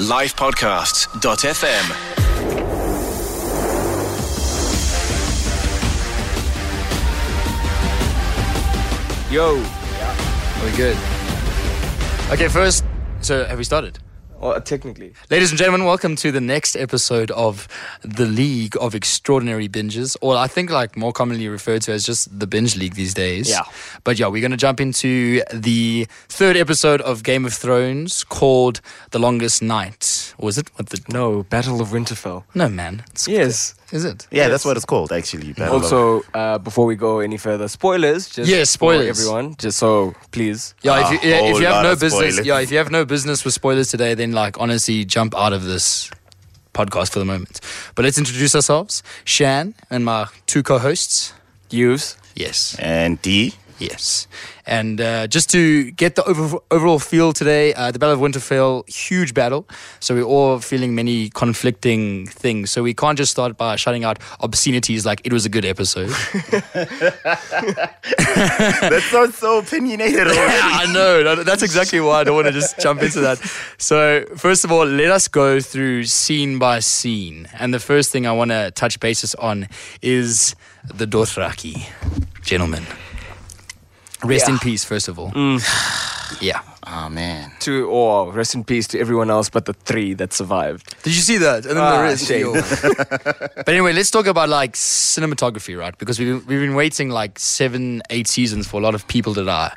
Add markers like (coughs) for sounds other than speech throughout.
Lifepodcasts.fm. Yo. We're good. Okay, first, so have we started? Well, technically. Ladies and gentlemen, welcome to the next episode of the League of Extraordinary Binges, or I think like more commonly referred to as just the Binge League these days. Yeah. But yeah, we're going to jump into the third episode of Game of Thrones called The Longest Night. Or is it? What the? No, Battle of Winterfell. No, man. It's, Yes. Is it? Yeah, that's what it's called actually. Battle of- Also, uh, before we go any further, spoilers. Just Yeah, for spoilers. everyone, just so please. Yeah, A if you, yeah, if you have no business, spoilers. yeah, if you have no business with spoilers today, then like honestly, jump out of this podcast for the moment. But let's introduce ourselves. Shan and my two co-hosts. Use. Yes, and D. yes. And uh, just to get the over, overall feel today, uh, the Battle of Winterfell, huge battle. So we're all feeling many conflicting things. So we can't just start by shouting out obscenities like it was a good episode. (laughs) That sounds so opinionated (laughs) already. I know. That's exactly why I don't want to just jump into that. So, first of all, let us go through scene by scene. And the first thing I want to touch basis on is the Dothraki. Gentlemen. Rest in peace, first of all. Mm. (sighs) Yeah. Oh man. To or rest in peace to everyone else but the three that survived. Did you see that? And then Ah, the rest. shame. (laughs) but anyway, let's talk about like cinematography, right? Because we've, we've been waiting like seven, eight seasons for a lot of people to die,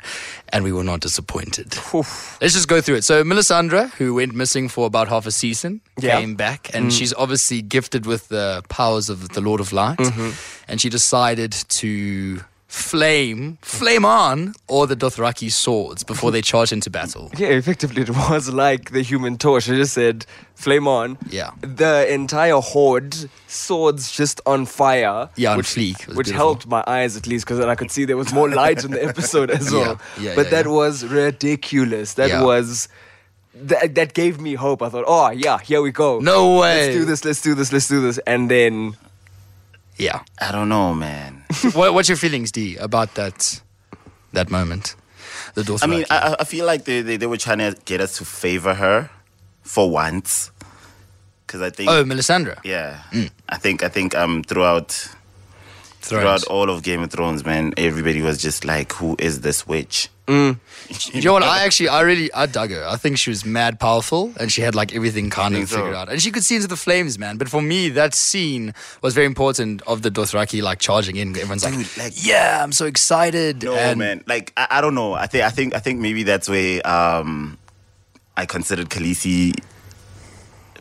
and we were not disappointed. Let's just go through it. So, Melisandre, who went missing for about half a season, Yeah. came back, and mm. she's obviously gifted with the powers of the Lord of Light, mm-hmm. and she decided to flame, flame on or the Dothraki swords before they charge into battle. Yeah, effectively, it was like the Human Torch. I just said, "Flame on." Yeah. The entire horde, swords just on fire. Yeah, on which, fleek. Which beautiful. helped my eyes at least because then I could see there was more light in the (laughs) episode as Yeah, well. yeah, but yeah, that yeah. was ridiculous. That Yeah. was. That, that gave me hope. I thought, oh yeah, here we go. No way. Let's do this. Let's do this. Let's do this. And then Yeah. I don't know, man. (laughs) what, what's your feelings, D, about that that moment? The. I mean, I, I- feel like they, they they were trying to get us to favor her for once, because I think oh, Melisandre. yeah, I think I think um throughout throughout all of Game of Thrones, man, everybody was just like, who is this witch? You know what? I actually, I really, I dug her. I think she was mad powerful, and she had like everything kind of Think so? figured out, and she could see into the flames, man. But for me, that scene was very important of the Dothraki like charging in. Everyone's Dude, like, like- "Yeah, I'm so excited." No, and man. Like I, I don't know. I think I think I think maybe that's where um I considered Khaleesi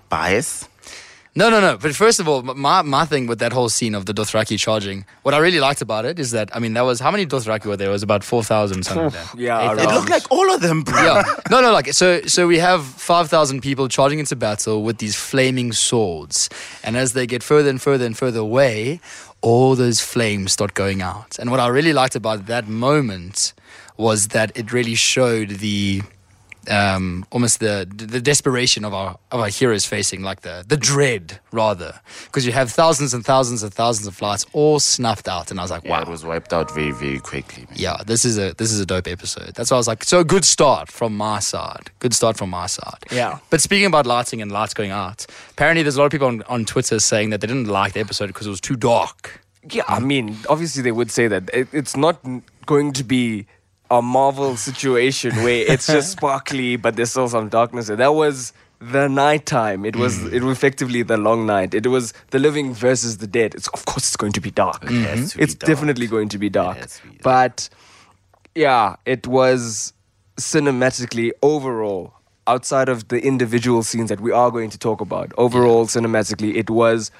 bias. No, no, no. But first of all, my my thing with that whole scene of the Dothraki charging, what I really liked about it is that I mean, that was how many Dothraki were there? It was about four thousand something. like that. Yeah, 8,000. It looked like all of them, bro. yeah. (laughs) No, no, like so so we have 5,000 people charging into battle with these flaming swords. And as they get further and further and further away, all those flames start going out. And what I really liked about that moment was that it really showed the um, almost the the desperation of our of our heroes facing, like the the dread rather, because you have thousands and thousands and thousands of lights all snuffed out, and I was like, Yeah, wow, it was wiped out very, very quickly. Man. yeah, this is a this is a dope episode. That's why I was like, so good start from my side. Good start from my side. Yeah. But speaking about lighting and lights going out, apparently there's a lot of people on, on Twitter saying that they didn't like the episode because it was too dark. Yeah, I mean, obviously they would say that it, it's not going to be a Marvel situation where it's just (laughs) sparkly, but there's still some darkness. there. That was the nighttime. It was mm. it was effectively the long night. It was the living versus the dead. It's of course it's going to be dark. It has mm-hmm. to be It's dark. definitely going to be dark. be dark. But yeah, it was cinematically overall outside of the individual scenes that we are going to talk about. Overall cinematically it was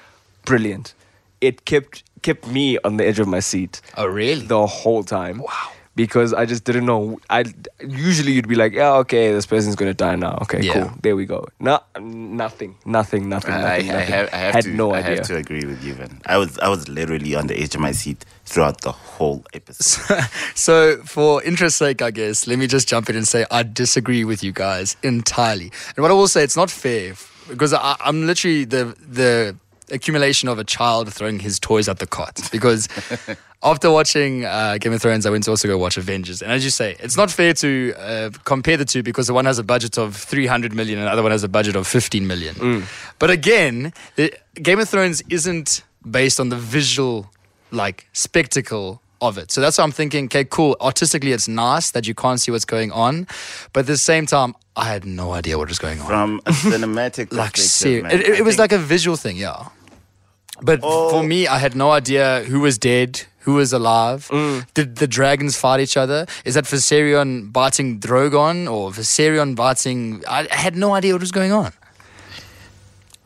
brilliant. It kept kept me on the edge of my seat Oh, really? the whole time. Wow. Because I just didn't know. I usually you'd be like, yeah, okay, this person's gonna die now. Okay, Yeah. cool. There we go. No, nothing, nothing, nothing, I, I, nothing. I nothing. have, I have Had to, no I have to agree with you, man. I was, I was literally on the edge of my seat throughout the whole episode. (laughs) So, for interest's sake, I guess, let me just jump in and say I disagree with you guys entirely. And what I will say, it's not fair because I, I'm literally the the accumulation of a child throwing his toys at the cot because (laughs) after watching uh, Game of Thrones, I went to also go watch Avengers. And as you say, it's not fair to uh, compare the two because the one has a budget of 300 million and the other one has a budget of 15 million. But again, the, Game of Thrones isn't based on the visual like spectacle of it. So that's why I'm thinking, okay, cool. Artistically, it's nice that you can't see what's going on, but at the same time, I had no idea what was going on. From a (laughs) cinematic like perspective, ser- it, it, was like a visual thing, yeah. But Oh. for me, I had no idea who was dead, who was alive. Mm. Did the dragons fight each other? Is that Viserion biting Drogon or Viserion biting? I, I had no idea what was going on.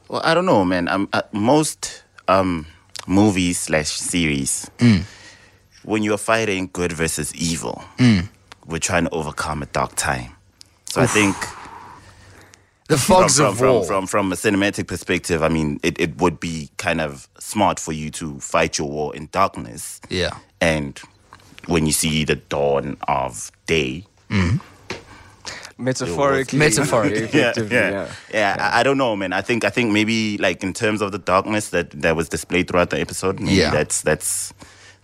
Well, I don't know, man. Um, uh, most um, movies slash series, Mm. when you're fighting good versus evil, Mm. we're trying to overcome a dark time. So I think The (laughs) from, fogs from, of from, war. from from a cinematic perspective, I mean, it, it would be kind of smart for you to fight your war in darkness, yeah. and when you see the dawn of day, mm-hmm. Metaphorically. Metaphorically. (laughs) effectively, yeah, yeah. yeah. I, I don't know, man. I think I think maybe like in terms of the darkness that that was displayed throughout the episode, maybe Yeah. that's that's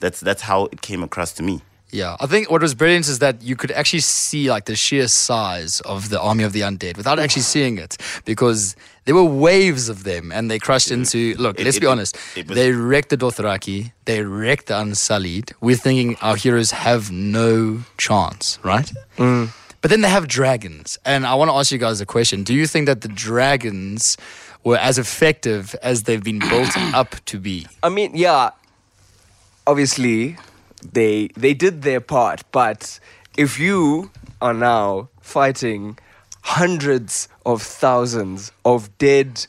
that's that's how it came across to me. Yeah, I think what was brilliant is that you could actually see like the sheer size of the army of the undead without actually seeing it because there were waves of them and they crushed into. Look, It- let's it- be honest. was- they wrecked the Dothraki. They wrecked the Unsullied. We're thinking our heroes have no chance, right? Mm. But then they have dragons, and I want to ask you guys a question. Do you think that the dragons were as effective as they've been built (clears throat) up to be? I mean, yeah. Obviously, they they did their part, but if you are now fighting hundreds of thousands of dead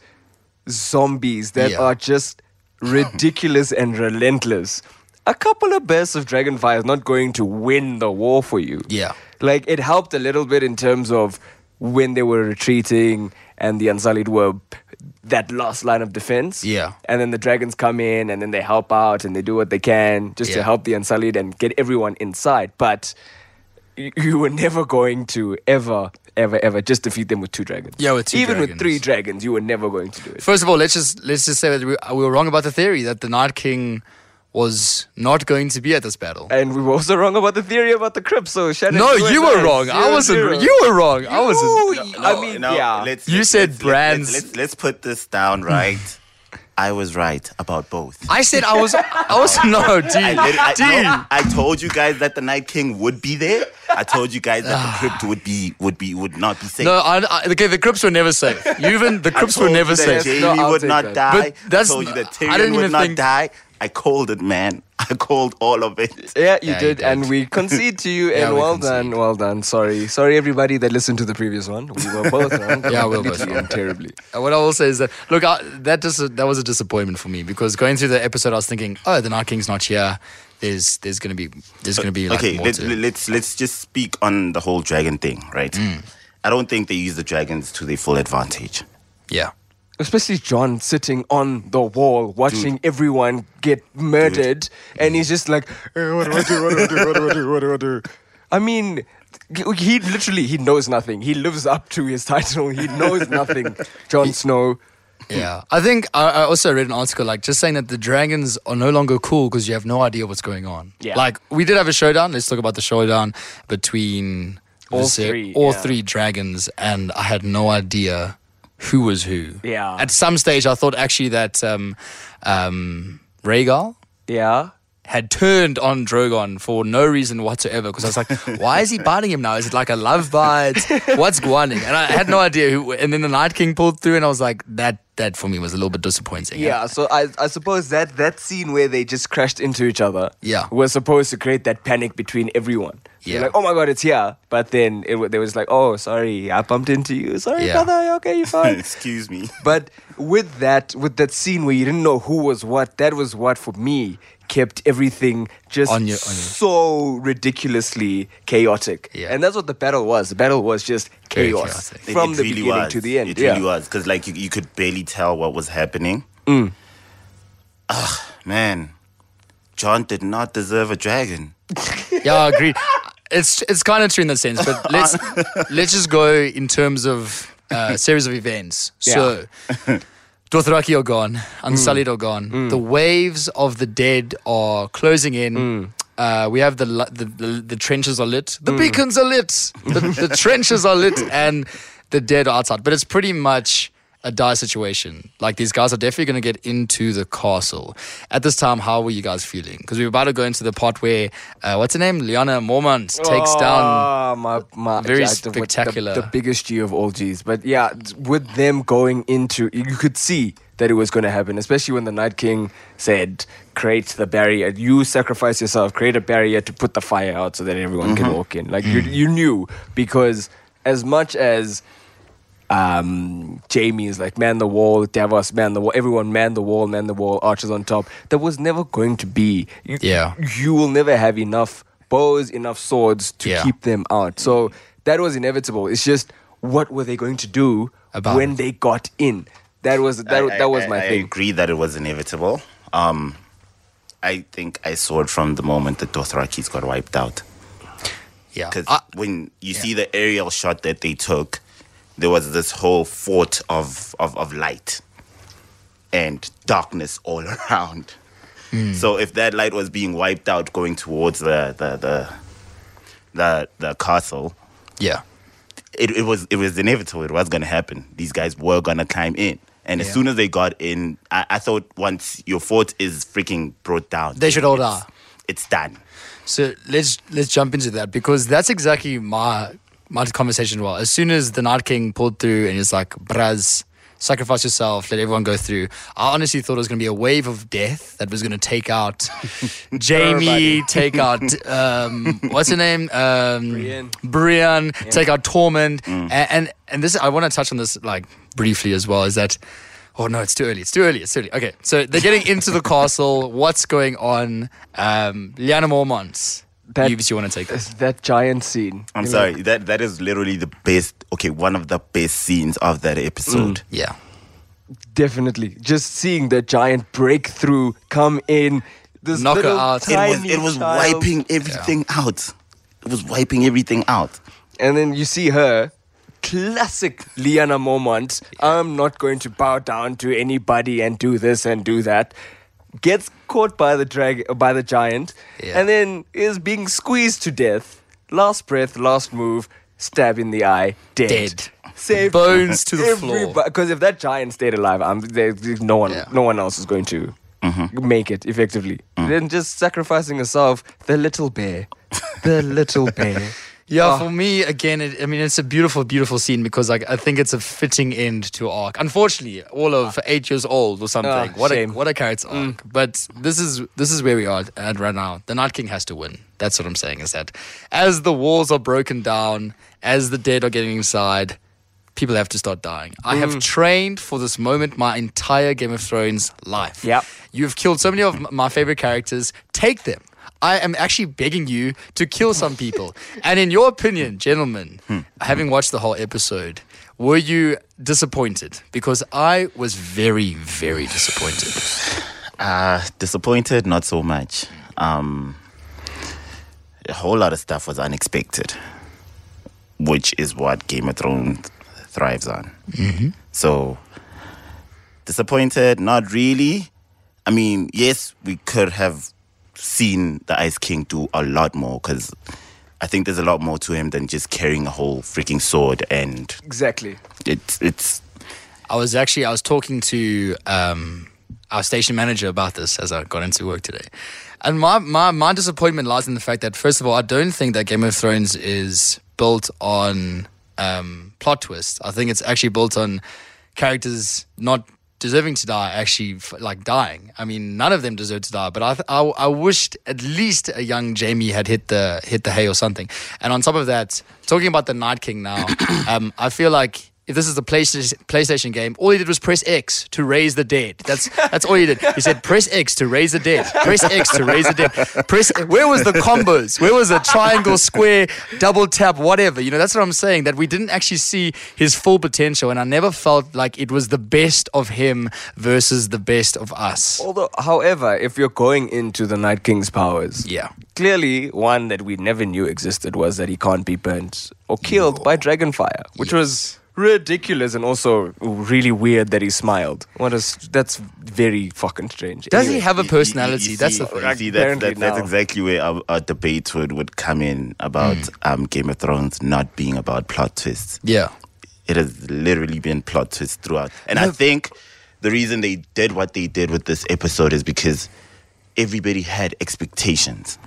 zombies that Yeah. are just ridiculous and relentless, a couple of bursts of Dragonfire is not going to win the war for you. Yeah. Like it helped a little bit in terms of when they were retreating and the Unsullied were that last line of defense. Yeah. And then the dragons come in and then they help out and they do what they can just to help the Unsullied and get everyone inside. But y- you were never going to ever, ever, ever just defeat them with two dragons. Yeah, with two Even with three dragons, you were never going to do it. First of all, let's just let's just say that we, we were wrong about the theory that the Night King was not going to be at this battle. And we were also wrong about the theory about the crypt. So Shannon, No, and you were I, wrong. I wasn't. zero. You were wrong. I wasn't. You- I mean, yeah. Let's, You let's- said let's- brands. Let's, let's, let's put this down (laughs) right. I was right about both. I said I was. I was (laughs) no, D. I, lit- I, D. no, I told you guys that the Night King would be there. I told you guys that the (sighs) crypt would be would be would not be safe. No, I, I, okay. The crypts were never safe. You even the crypts were told never you that safe. Jaime I'll would not that. die. But that's- I told you that I Tyrion didn't would not think- die. I called it, man. (laughs) I called all of it. Yeah, you Yeah, you did, and we concede to you, (laughs) Yeah, and we well concede. done, well done. Sorry, sorry, everybody that listened to the previous one. We were both (laughs) wrong. Yeah, we were both wrong. terribly. Uh, What I will say is that look, I, that just that was a disappointment for me because going through the episode, I was thinking, oh, the Night King's not here. There's there's gonna be there's gonna be like okay, more let, to- let's, let's just speak on the whole dragon thing, right? Mm. I don't think they use the dragons to their full advantage. yeah. Especially Jon sitting on the wall watching everyone get murdered, and he's just like, "Eh, "What do I do? What do I do? What do I do? What do I do?" I mean, he literally he knows nothing. He lives up to his title. He knows nothing. (laughs) Jon Snow. Yeah, I think I, I also read an article like just saying that the dragons are no longer cool because you have no idea what's going on. Yeah. like we did have a showdown. Let's talk about the showdown between All Viser- three, all yeah. three dragons, and I had no idea who was who. Yeah. At some stage, I thought actually that um, um, Rhaegal Yeah. Had turned on Drogon for no reason whatsoever because I was like, (laughs) why is he biting him now? Is it like a love bite? What's going on? And I had no idea who. And then the Night King pulled through, and I was like, that that for me was a little bit disappointing. Yeah, so I, I suppose that that scene where they just crashed into each other Yeah. was supposed to create that panic between everyone. They're Yeah. like, oh my god, it's here. But then it, they was like, oh, sorry, I bumped into you. Sorry, Yeah. brother, okay, you fine. (laughs) Excuse me. but with that, with that scene where you didn't know who was what, that was what for me kept everything just On your- on your- so ridiculously chaotic. Yeah. And that's what the battle was. The battle was just chaos chaotic. It- from it the really beginning was. to the end. It yeah. really was because like you, you could barely tell what was happening. Mm. Ugh, man, Jon did not deserve a dragon. yeah, I agree. It's it's kind of true in that sense, but (laughs) let's let's just go in terms of uh, series of events. So Dothraki are gone. Mm. Unsullied are gone. Mm. The waves of the dead are closing in. Mm. Uh, we have the, the, the the trenches are lit. The beacons are lit. The, the (laughs) trenches are lit, and the dead are outside. But it's pretty much a dire situation. Like these guys are definitely going to get into the castle. At this time, how were you guys feeling? Because we're about to go into the part where uh, what's her name, Lyanna Mormont takes down. Ah, my, my, Very I- the- the- spectacular. The, biggest G of all Gs. But yeah, with them going into, you could see that it was going to happen, especially when the Night King said, create the barrier. You sacrifice yourself, create a barrier to put the fire out so that everyone can walk in. Like, you, you knew because as much as um, Jaime is like man the wall, Davos man the wall, everyone man the wall, man the wall, archers on top. There was never going to be. You, Yeah. You will never have enough bows, enough swords to Yeah. keep them out. So that was inevitable. It's just what were they going to do About when it. they got in? That was that, I- that was my I thing. I agree that it was inevitable. Um, I think I saw it from the moment the Dothrakis got wiped out. Yeah. Because when you see the aerial shot that they took, there was this whole fort of, of, of light and darkness all (laughs) around. Hmm. So if that light was being wiped out going towards the the the the, the castle, yeah. it, it was it was inevitable. It was gonna happen. These guys were gonna climb in. And as soon as they got in, I, I thought once your fort is freaking brought down, They should all die. It's done. So let's let's jump into that because that's exactly my my conversation. as Well, as soon as the Night King pulled through and he's like, "Braz, sacrifice yourself, let everyone go through." I honestly thought it was going to be a wave of death that was going to take out (laughs) Jaime, (laughs) take out um, what's her name, um, Brienne. Brienne, take out Tormund, and, and and this I want to touch on this like briefly as well. Is that Oh no, it's too early. It's too early. It's too early. Okay, so they're getting into the castle. (laughs) What's going on? Um, Lyanna Mormont. That- Yves, you want to take this? that giant scene. I'm You know, sorry. That that is literally the best. Okay, one of the best scenes of that episode. Mm. Yeah. Definitely. Just seeing the giant breakthrough come in. This Knock her out. It was it was child. wiping everything out. It was wiping everything out. And then you see her, classic Lyanna Mormont. I'm not going to bow down to anybody and do this and do that. Gets caught by the drag by the giant, Yeah. and then is being squeezed to death. Last breath, last move, stab in the eye, dead. Dead. Saved Bones to the floor. Because if that giant stayed alive, um, there, no one, Yeah. no one else is going to make it effectively. Then just sacrificing herself, the little bear, the little bear. (laughs) Yeah, ah. for me, again, it, I mean, it's a beautiful, beautiful scene because like I think it's a fitting end to arc. Unfortunately, all of ah. eight years old or something. Ah, what shame. a what a character mm. arc. But this is this is where we are at right now. The Night King has to win. That's what I'm saying. Is that as the walls are broken down, as the dead are getting inside, people have to start dying. I have mm. trained for this moment my entire Game of Thrones life. Yep. You've killed so many of my favorite characters. Take them. I am actually begging you to kill some people. (laughs) and in your opinion, gentlemen, having watched the whole episode, were you disappointed? Because I was very, very disappointed. (sighs) Uh, disappointed, not so much. Um, a whole lot of stuff was unexpected, which is what Game of Thrones thrives on. So, disappointed, not really. I mean, yes, we could have seen the Ice King do a lot more because I think there's a lot more to him than just carrying a whole freaking sword and Exactly. it's it's I was actually I was talking to um, our station manager about this as I got into work today, and my, my my disappointment lies in the fact that first of all I don't think that Game of Thrones is built on um, plot twists. I think it's actually built on characters not deserving to die actually like dying. I mean, none of them deserve to die, but I I wished at least a young Jaime had hit the hit the hay or something. And on top of that, talking about the Night King now, (coughs) um, I feel like if this is a PlayStation, PlayStation game, all he did was press X to raise the dead. That's that's all he did. He said press X to raise the dead. Press X to raise the dead. Press. Where was the combos? Where was the triangle, square, double tap, whatever? You know, that's what I'm saying. That we didn't actually see his full potential, and I never felt like it was the best of him versus the best of us. Although, however, if you're going into the Night King's powers, Yeah. clearly one that we never knew existed was that he can't be burnt or killed by dragon fire, which was ridiculous and also really weird that he smiled. What is that's very fucking strange. Does he Anyway, have a You- you- personality? you That's see- the thing. you see, that's, Apparently that, that's now. exactly where our, our debate would, would come in about Hmm. um, Game of Thrones not being about plot twists. Yeah. It has literally been plot twists throughout. And I think the reason they did what they did with this episode is because everybody had expectations.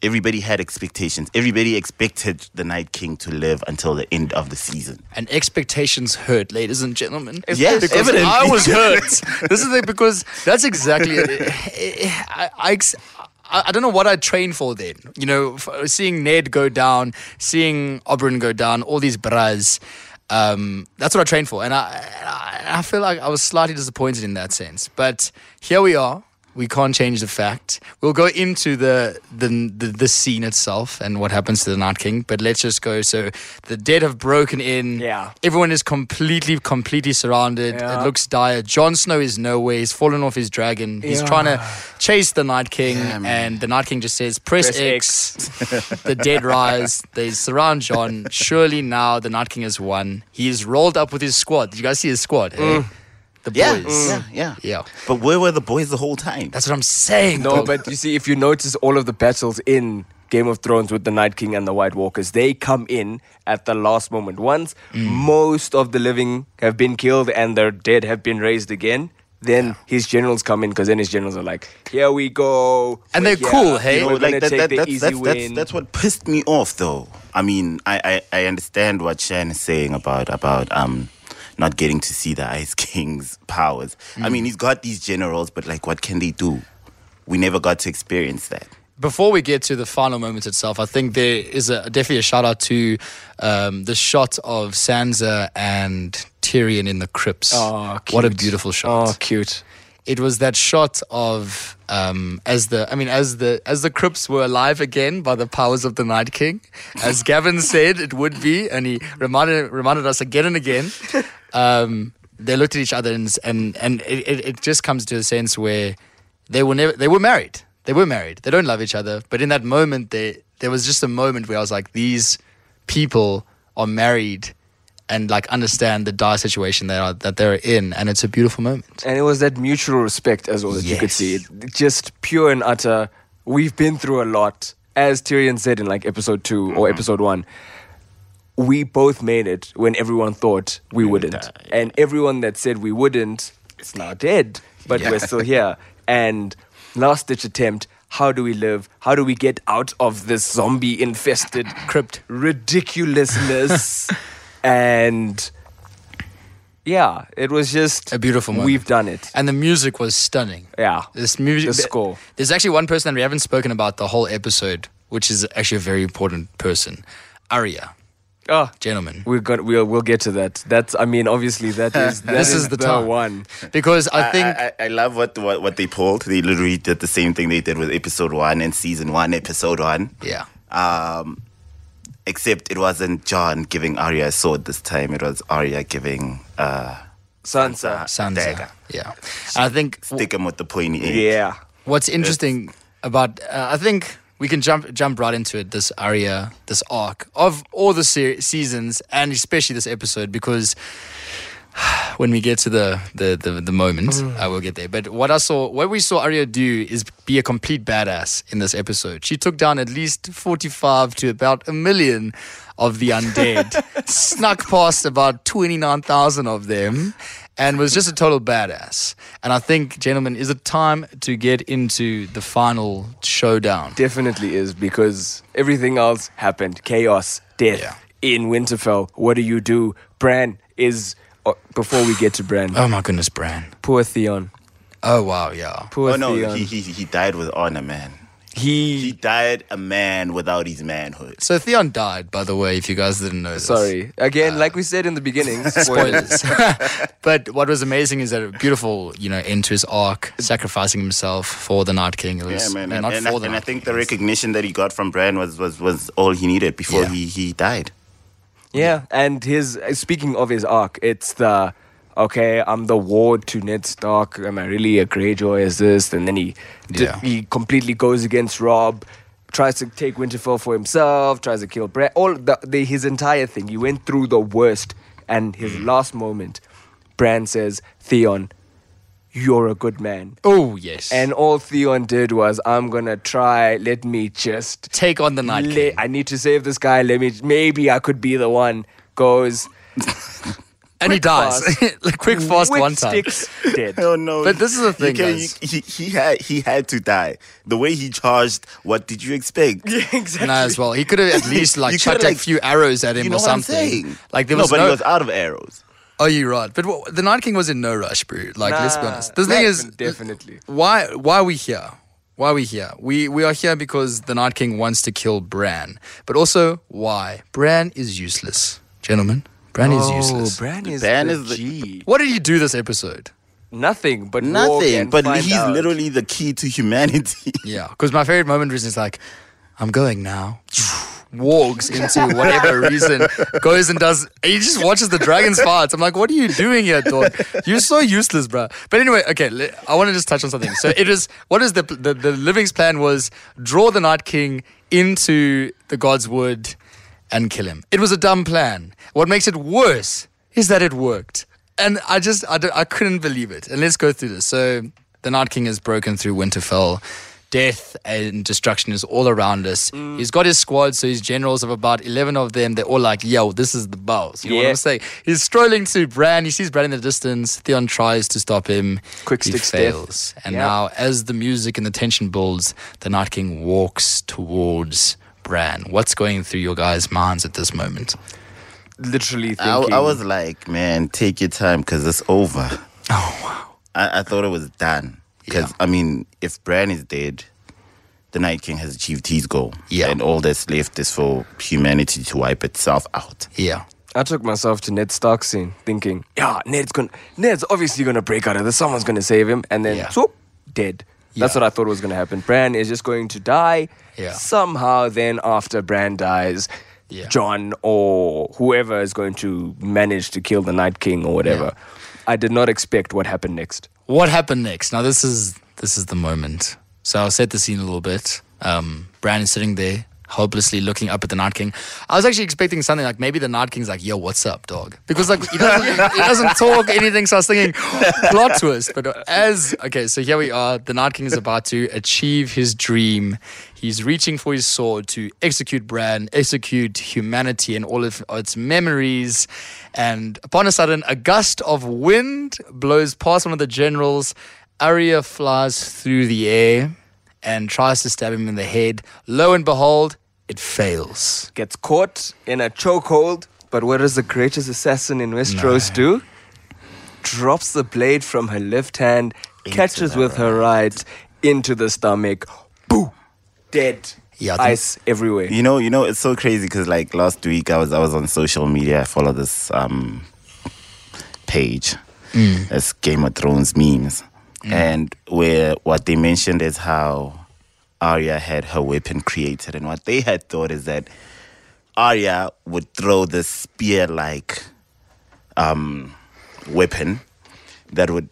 Everybody had expectations. Everybody expected the Night King to live until the end of the season. And expectations hurt, ladies and gentlemen. Yes, because evidently. I was (laughs) hurt. (laughs) this is the, because that's exactly it. I, I, I I don't know what I trained for then. You know, seeing Ned go down, seeing Oberyn go down, all these bras. Um, that's what I trained for, and I, I I feel like I was slightly disappointed in that sense. But here we are. We can't change the fact. We'll go into the, the the the scene itself and what happens to the Night King. But let's just go. So the dead have broken in. Yeah. Everyone is completely, completely surrounded. Yeah. It looks dire. Jon Snow is nowhere. He's fallen off his dragon. He's Yeah. trying to chase the Night King, Yeah, and the Night King just says, "Press, Press X." (laughs) the dead rise. They surround Jon. Surely now the Night King has won. He is rolled up with his squad. Did you guys see his squad? eh? The Yeah, boys. yeah, yeah. Yeah. But where were the boys the whole time? That's what I'm saying. No, dog. but you see, if you notice all of the battles in Game of Thrones with the Night King and the White Walkers, they come in at the last moment. Once most of the living have been killed and their dead have been raised again, then his generals come in because then his generals are like, "Here we go," And We're they're cool, hey? We're You know, gonna like that, take that, the that's, easy that's, that's, win. that's what pissed me off though i mean i i, I understand what shan is saying about about um not getting to see the ice king's (laughs) powers i mean he's got these generals but like what can they do we never got to experience that before we get to the final moment itself, I think there is a definitely a shout out to um, the shot of Sansa and Tyrion in the crypts. Oh, what a beautiful shot! oh, cute. it was that shot of um, as the I mean as the as the crypts were alive again by the powers of the Night King, as Gavin (laughs) said it would be, and he reminded reminded us again and again. Um, they looked at each other and and and it, it, just comes to a sense where they were never they were married. They were married. They don't love each other, but in that moment, they there was just a moment where I was like, these people are married and like understand the dire situation they are that they're in, and it's a beautiful moment. And it was that mutual respect as well that you could see. It, just pure and utter. We've been through a lot. As Tyrion said in like episode 2 or episode one, we both made it when everyone thought we wouldn't. die. And everyone that said we wouldn't is now dead. But we're still here. (laughs) And last ditch attempt. How do we live? How do we get out of this zombie infested (laughs) Crypt. ridiculousness? (laughs) and yeah, it was just A beautiful moment. We've done it. And the music was stunning. Yeah. This music, The score. There's actually one person that we haven't spoken about the whole episode, which is actually a very important person, Arya. Oh, Gentlemen, we're gonna we'll we'll get to that. That's I mean obviously that (laughs) is that This is the time. one. because I think I, I, I love what, what what they pulled they literally did the same thing they did with episode one and season one episode one yeah, um except it wasn't jon giving arya a sword this time it was arya giving uh Sansa. Sansa. dagger. Yeah, and I think stick him with the pointy end Yeah. what's interesting about uh, I think we can jump jump right into it. This aria, this arc of all the se- seasons, and especially this episode because. (sighs) When we get to the the the, the moment, mm. I will get there. But what I saw, what we saw Arya do is be a complete badass in this episode. She took down at least forty-five to about a million of the undead, (laughs) snuck past about twenty-nine thousand of them, and was just a total badass. And I think, gentlemen, is it time to get into the final showdown? Definitely is because everything else happened. Chaos, death Yeah. in Winterfell. What do you do? Bran is uh, before we get to Bran. Oh my goodness, Bran. poor Theon. Oh wow, yeah. Poor oh no Theon. he, he he died with honor man he, he died a man without his manhood So Theon died, by the way, if you guys didn't know this. sorry again, like we said in the beginning. (laughs) Spoilers. (laughs) but what was amazing is that a beautiful, you know, end to his arc, sacrificing himself for the Night King. It was, yeah man no, and, not and, for I, the and I think the recognition that he got from Bran was was was all he needed before Yeah. he he died Yeah, and his uh, speaking of his arc, it's the okay. I'm the ward to Ned Stark. Am I really a Greyjoy? Is this? And then he, d- he completely goes against Robb. tries to take Winterfell for himself, tries to kill Bran. All the, the his entire thing. He went through the worst, and his Mm. last moment, Bran says, "Theon, you're a good man." Oh yes. And all Theon did was, "I'm gonna try. Let me just take on the Night le- King. I need to save this guy. Let me. Maybe I could be the one." Goes (laughs) and he dies. (laughs) like quick fast one time. sticks dead. (laughs) Oh no! But this is the thing, You can- guys. you- he, he had he had to die. The way he charged, what did you expect? (laughs) Yeah, exactly. No, as well. He could have at least like You chucked coulda, a like- few arrows at him You know or what I'm something. saying? Like there was no, was but no. he was out of arrows. oh, you're right. But the Night King was in no rush, bro. Like let's be Nah, honest. The thing is, definitely. why why are we here? Why are we here? We we are here because the Night King wants to kill Bran. But also why? Bran is useless. Gentlemen, Bran is oh, useless. Oh, Bran is Bran the is the- G. What did he do this episode? Nothing, but Nothing. But he's out. literally the key to humanity. (laughs) Yeah, because my favorite moment is like, I'm going now. (sighs) Walks into whatever (laughs) reason, goes and does. He just watches the dragons fights. I'm like, what are you doing here, dog? You're so useless, bro. But anyway, okay, le- I want to just touch on something. So it is what is the the the living's plan was draw the Night King into the God's Wood and kill him. It was a dumb plan. What makes it worse is that it worked. And I just, I, I couldn't believe it. And let's go through this. So the Night King has broken through Winterfell. Death and destruction is all around us. Mm. He's got his squad, so his generals of about 11 of them, they're all like, yo, this is the boss. You know what. I'm saying? He's strolling to Bran. He sees Bran in the distance. Theon tries to stop him. Quick he sticks death. fails. And Yeah. now, as the music and the tension builds, the Night King walks towards Bran. What's going through your guys' minds at this moment? literally I, thinking. I was like, man, take your time because it's over. Oh, wow. I, I thought it was done. Because, Yeah. I mean, if Bran is dead, the Night King has achieved his goal. Yeah. And all that's left is for humanity to wipe itself out. Yeah. I took myself to Ned Stark scene, thinking, yeah, Ned's gonna, Ned's obviously gonna break out of this. Someone's gonna save him, and then Yeah. swoop, dead. That's Yeah. what I thought was gonna happen. Bran is just going to die. Yeah. Somehow, then after Bran dies, Yeah. Jon or whoever is going to manage to kill the Night King or whatever. I did not expect what happened next. What happened next? Now this is this is the moment. So I'll set the scene a little bit. Um, Bran is sitting there, hopelessly looking up at the Night King. I was actually expecting something like maybe the Night King's like, "Yo, what's up, dog?" Because like he doesn't he doesn't talk anything. So I was thinking plot twist. But as okay, so here we are. The Night King is about to achieve his dream. He's reaching for his sword to execute Bran, execute humanity and all of its memories. And upon a sudden, a gust of wind blows past one of the generals. Arya flies through the air and tries to stab him in the head. Lo and behold, it fails. Gets caught in a chokehold, but what does the greatest assassin in Westeros do? Drops the blade from her left hand, catches the with her right into the stomach. Boo! Dead. Yeah, I think- Ice everywhere. You know, you know, it's so crazy because like last week I was I was on social media. I follow this um page. It's Game of Thrones memes, and where what they mentioned is how Arya had her weapon created, and what they had thought is that Arya would throw this spear-like um weapon that would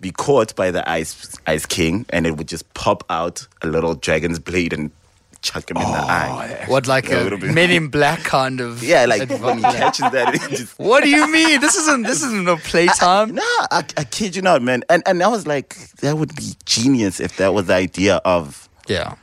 be caught by the ice ice king, and it would just pop out a little dragon's blade and chuck him in the eye. What, like Yeah, a would've Men in Black kind of? Yeah, like adv- when he catches (laughs) that, it just What do you mean? This isn't this isn't no playtime. Nah, I, I kid you not, man. And and I was like, that would be genius if that was the idea of Yeah.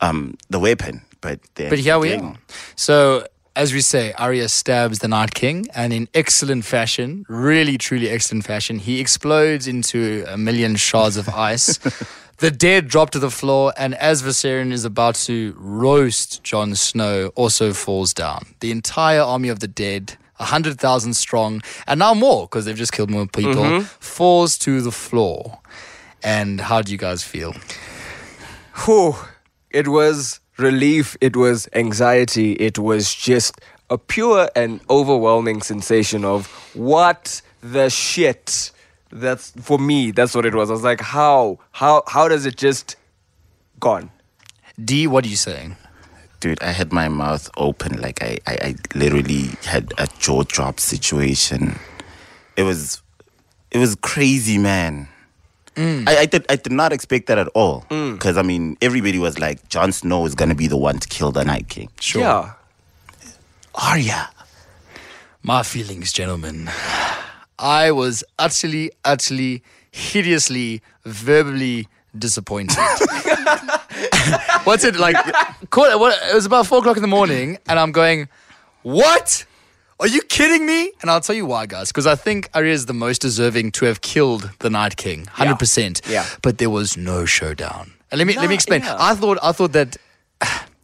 um the weapon. But then But here we again, are. So, as we say, Arya stabs the Night King, and in excellent fashion, really, truly excellent fashion, he explodes into a million shards of ice. (laughs) the dead drop to the floor, and as Viserion is about to roast Jon Snow, also falls down. The entire army of the dead. 100,000 strong, and now more because they've just killed more people, mm-hmm. falls to the floor. And how do you guys feel? Whew. It was relief, it was anxiety, it was just a pure and overwhelming sensation of what the shit. That's for me, that's what it was. I was like, how? How how does it just gone? D, what are you saying? dude, I had my mouth open, like I, I, I literally had a jaw drop situation. It was, it was crazy, man. Mm. I, I did I did not expect that at all. Mm. Because I mean, everybody was like, Jon Snow is gonna be the one to kill the Night King. Sure. Yeah. Arya. My feelings, gentlemen. I was utterly, utterly, hideously, verbally disappointed. (laughs) What's it like? Call, what, it was about four o'clock in the morning, and I'm going, What? Are you kidding me? And I'll tell you why, guys. Because I think Arya is the most deserving to have killed the Night King, hundred percent. Yeah. But there was no showdown. And let me let me explain. yeah. I thought I thought that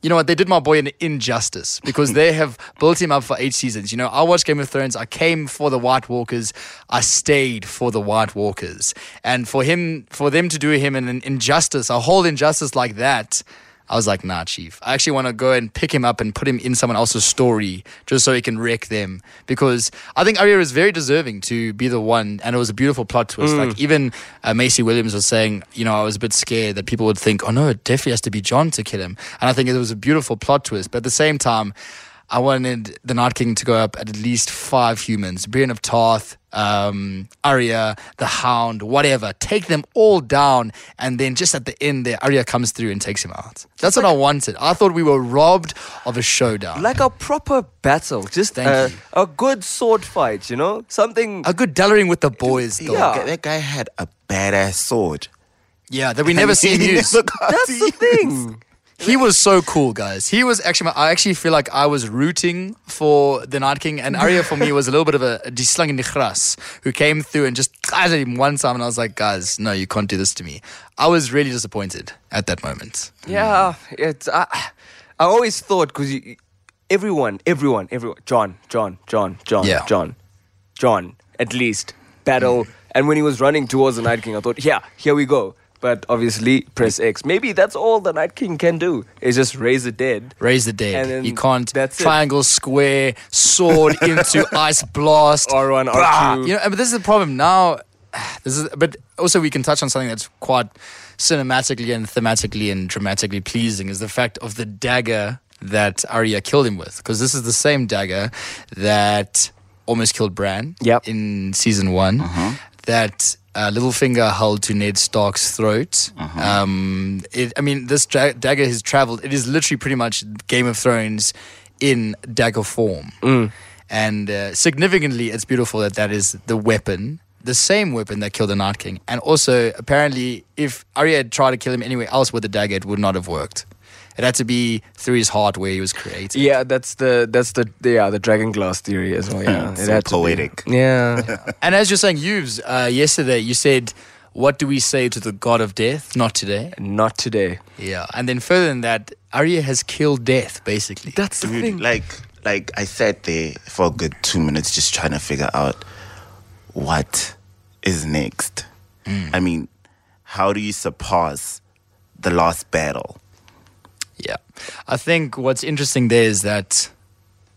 you know what? They did my boy an injustice because they have built him up for eight seasons. You know, I watched Game of Thrones. I came for the White Walkers. I stayed for the White Walkers. And for him, for them to do him an injustice, a whole injustice like that, I was like, nah, chief. I actually want to go and pick him up and put him in someone else's story just so he can wreck them. Because I think Arya is very deserving to be the one, and it was a beautiful plot twist. Like even uh, Maisie Williams was saying, you know, I was a bit scared that people would think, oh no, it definitely has to be Jon to kill him. And I think it was a beautiful plot twist. But at the same time, I wanted the Night King to go up at at least five humans: Brienne of Tarth, um, Arya, the Hound, whatever. Take them all down, and then just at the end, there, Arya comes through and takes him out. That's what I wanted. I thought we were robbed of a showdown, Like a proper battle. Just Thank a, you. a good sword fight, you know? Something. a good dellering with the boys. Though. Yeah. That guy- had a badass sword. yeah, that we never see him (laughs) He use. never That's the thing. He was so cool, guys. He was actually. my- I actually feel like I was rooting for the Night King, and Arya for me was a little bit of a, dislang gras who came through and just him one time, and I was like, guys, no, you can't do this to me. I was really disappointed at that moment. Yeah, it's. I, I always thought because everyone, everyone, everyone, Jon, Jon, Jon, Jon, Yeah. Jon, Jon, at least battle. Mm. And when he was running towards the Night King, I thought, yeah, here we go. But obviously, press X. Maybe that's all the Night King can do is just raise the dead. Raise the dead. And then you can't that's it. triangle, square, sword (laughs) into ice blast. R1, Bah! R2. You know, but this is the problem now. (sighs) This is, but also we can touch on something that's quite cinematically and thematically and dramatically pleasing is the fact of the dagger that Arya killed him with, because this is the same dagger that almost killed Bran. Yep. In season one, uh-huh. that. Uh, Littlefinger held to Ned Stark's throat. Um, it, I mean, this dra- dagger has traveled. It is literally pretty much Game of Thrones in dagger form. And uh, significantly, it's beautiful that that is the weapon, the same weapon that killed the Night King. And also, apparently, if Arya had tried to kill him anywhere else with the dagger, it would not have worked. It had to be through his heart where he was created. Yeah, that's the that's the, the yeah the dragon glass theory as well. Yeah, (laughs) So had to be. poetic. Yeah, (laughs) And as you're saying, Yves, uh, yesterday you said, What do we say to the god of death? Not today. not today. Yeah. And then further than that, Arya has killed death, basically. That's the Dude, thing. like like I sat there for a good two minutes just trying to figure out what is next. I mean, how do you surpass the last battle? Yeah. I think what's interesting there is that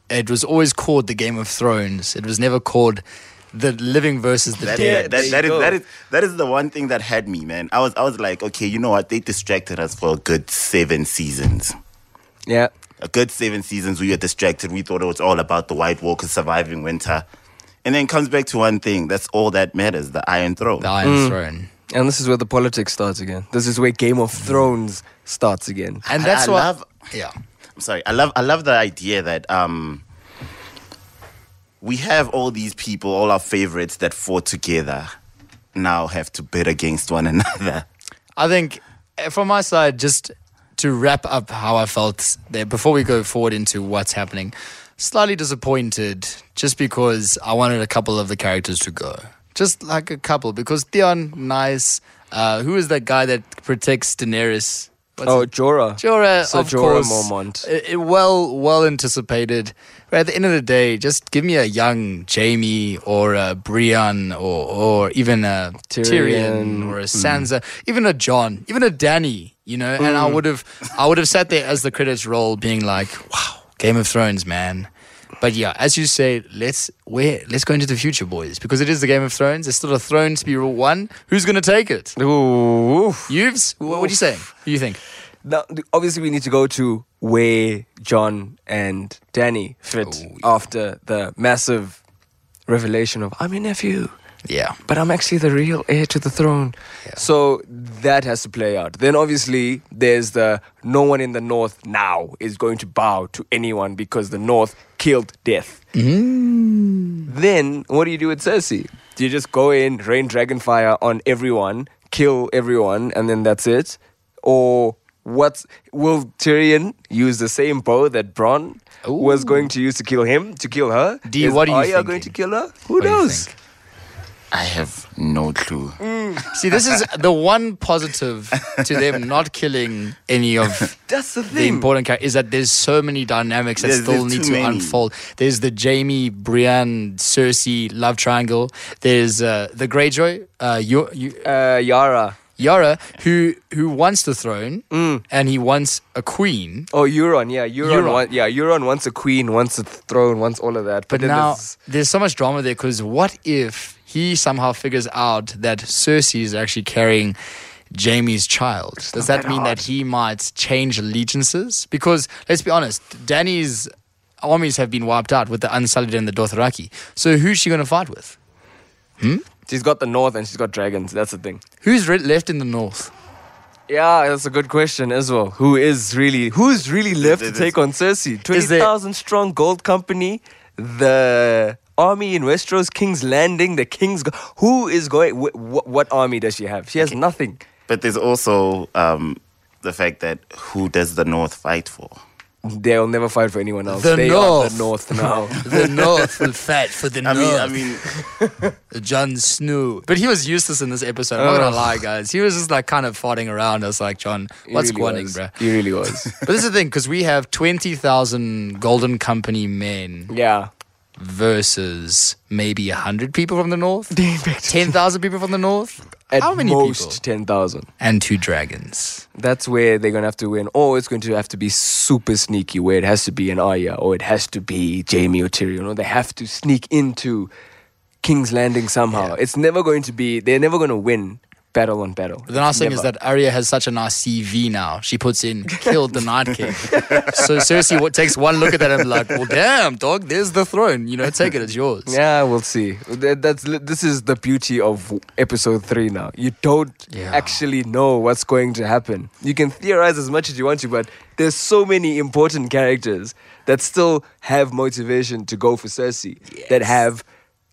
it was always called the Game of Thrones. It was never called the living versus the That, dead. there that, that, is, that, is, that is the one thing that had me, man. I was I was like, okay, you know what? They distracted us for a good seven seasons. Yeah, A good seven seasons we were distracted. We thought it was all about the White Walkers surviving winter. And then it comes back to one thing. That's all that matters, the Iron Throne. The Iron mm. Throne. and this is where the politics starts again. This is where Game of Thrones starts again. And that's I what. love yeah. I'm sorry. I love I love the idea that um we have all these people, all our favorites that fought together now have to bid against one (laughs) another. I think uh, from my side, just to wrap up how I felt there before we go forward into what's happening, slightly disappointed just because I wanted a couple of the characters to go. Just like a couple, because Theon, nice. Uh, who is that guy that protects Daenerys? What's Oh, his- Jorah. Jorah, Sir of Jorah course. Mormont. I- I- well, well anticipated. But at the end of the day, just give me a young Jaime or a Brienne or or even a Tyrion, Tyrion. or a hmm. Sansa, even a Jon, even a Dany. You know, and I hmm. would have I would have sat there as the credits roll, being like, "Wow, Game of Thrones, man." But yeah, as you say, let's where let's go into the future, boys, because it is the Game of Thrones. There's still a throne to be won. Who's going to take it? Ooh. What, what do you say? Who do you think? Now, obviously, we need to go to where Jon and Dany fit oh, after the massive revelation of "I'm your nephew." Yeah. but I'm actually the real heir to the throne. So that has to play out. Then obviously there's the no one in the north now is going to bow to anyone because the north killed death. Mm. Then what do you do with Cersei? Do you just go in, rain dragon fire on everyone, kill everyone, and then that's it? Or what will Tyrion use the same bow that Bronn was going to use to kill him to kill her? Dee, Is what are you Arya going to kill her? Who What do you knows? I have no clue. See, this is the one positive to them not killing any of (laughs) That's the the thing. important characters is that there's so many dynamics that There's- still there's need to many. unfold. There's the Jaime, Brienne, Cersei love triangle. There's uh, the Greyjoy, uh, uh, Yara. Yara, who who wants the throne Mm. and he wants a queen. Oh, Euron. Yeah, Euron. Euron. Want, yeah, Euron wants a queen, wants a throne, wants all of that. But then now there's- there's so much drama there because what if he somehow figures out that Cersei is actually carrying Jaime's child? Does that that mean hard. that he might change allegiances? Because let's be honest, Dany's armies have been wiped out with the Unsullied and the Dothraki. So who's she going to fight with? Hmm? she's got the north and she's got dragons. That's the thing. Who's re- left in the north? Yeah, that's a good question as well. Who is really who's really left to take on Cersei? Twenty Is there- thousand strong gold company, the army in Westeros, King's Landing, the King's. Go- who is going? Wh- wh- what army does she have? She has nothing. But there's also um, the fact that who does the North fight for? They'll never fight for anyone else. The they are North. the North now. (laughs) The north will fight for the I mean, north. I mean, (laughs) Jon Snow. But he was useless in this episode. I'm not gonna lie, guys. He was just like kind of farting around. I was like, Jon, what's really going on, bro? He really was. (laughs) But this is the thing, because we have 20,000 Golden Company men yeah. Versus maybe 100 people from the north, (laughs) 10,000 people from the north, At How many most people? ten thousand. and two dragons. That's where they're gonna have to win. Or it's going to have to be super sneaky, where it has to be an Arya, or it has to be Jaime or Tyrion, or they have to sneak into King's Landing somehow. It's never going to be. They're never going to win battle on battle. The nice thing is that Arya has such a nice CV now. She puts in killed the Night King. so Cersei what, takes one look at that and be like, well, damn, dog, there's the throne. You know, take it, it's yours. Yeah, we'll see. That, that's this is the beauty of episode three. Now you don't Yeah. actually know what's going to happen. You can theorize as much as you want to, but there's so many important characters that still have motivation to go for Cersei that have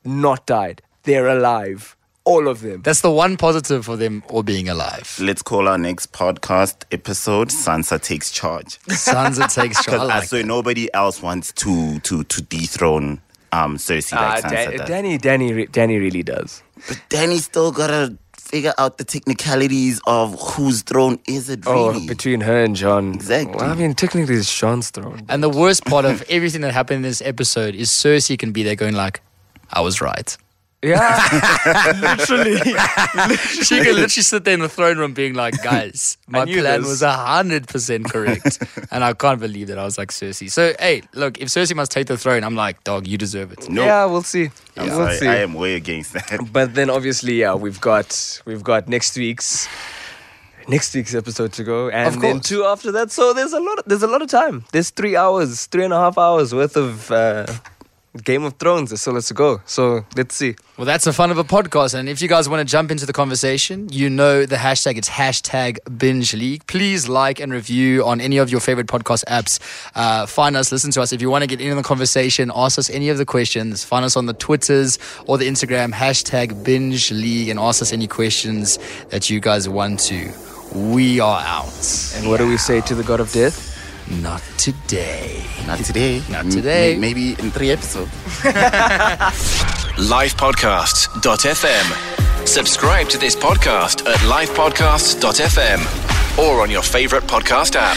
not died. They're alive, all of them. That's the one positive for them all being alive. let's call our next podcast episode Sansa Takes Charge. Sansa (laughs) takes charge. I Because like so that. nobody else wants to to to dethrone um Cersei Ah, like Sansa Dan- does. Dany, Dany, Dany really does. But Dany still gotta figure out the technicalities of whose throne is it Oh, between her and Jon. Exactly. Well, I mean, technically, it's Jon's throne. And the worst part of everything that happened in this episode is Cersei can be there going like, I was right. Yeah, (laughs) literally. (laughs) She can literally sit there in the throne room being like, guys, (laughs) my plan this." was hundred percent correct. and I can't believe that I was like Cersei. So hey, look, if Cersei must take the throne, I'm like, dog, you deserve it. no, Yeah, we'll see. I'm we'll sorry, see. I am way against that. But then obviously, yeah, we've got we've got next week's next week's episode to go, and Of then course. two after that. So there's a lot. There's a lot of time. There's three hours, three and a half hours worth of uh, Game of Thrones. so let's go. So let's see. Well, that's the fun of a podcast. And if you guys want to jump into the conversation, you know the hashtag. It's hashtag binge league. Please like and review on any of your favorite podcast apps. Uh, find us, listen to us. If you want to get in on the conversation, ask us any of the questions. Find us on the Twitters or the Instagram, hashtag binge league, and ask us any questions that you guys want to. We are out. And what do we say to the God of Death? Not today. Not today. Not M- today. may- maybe in three episodes. (laughs) livepodcasts.fm. Subscribe to this podcast at livepodcasts.fm or on your favorite podcast app.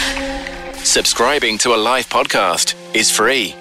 Subscribing to a live podcast is free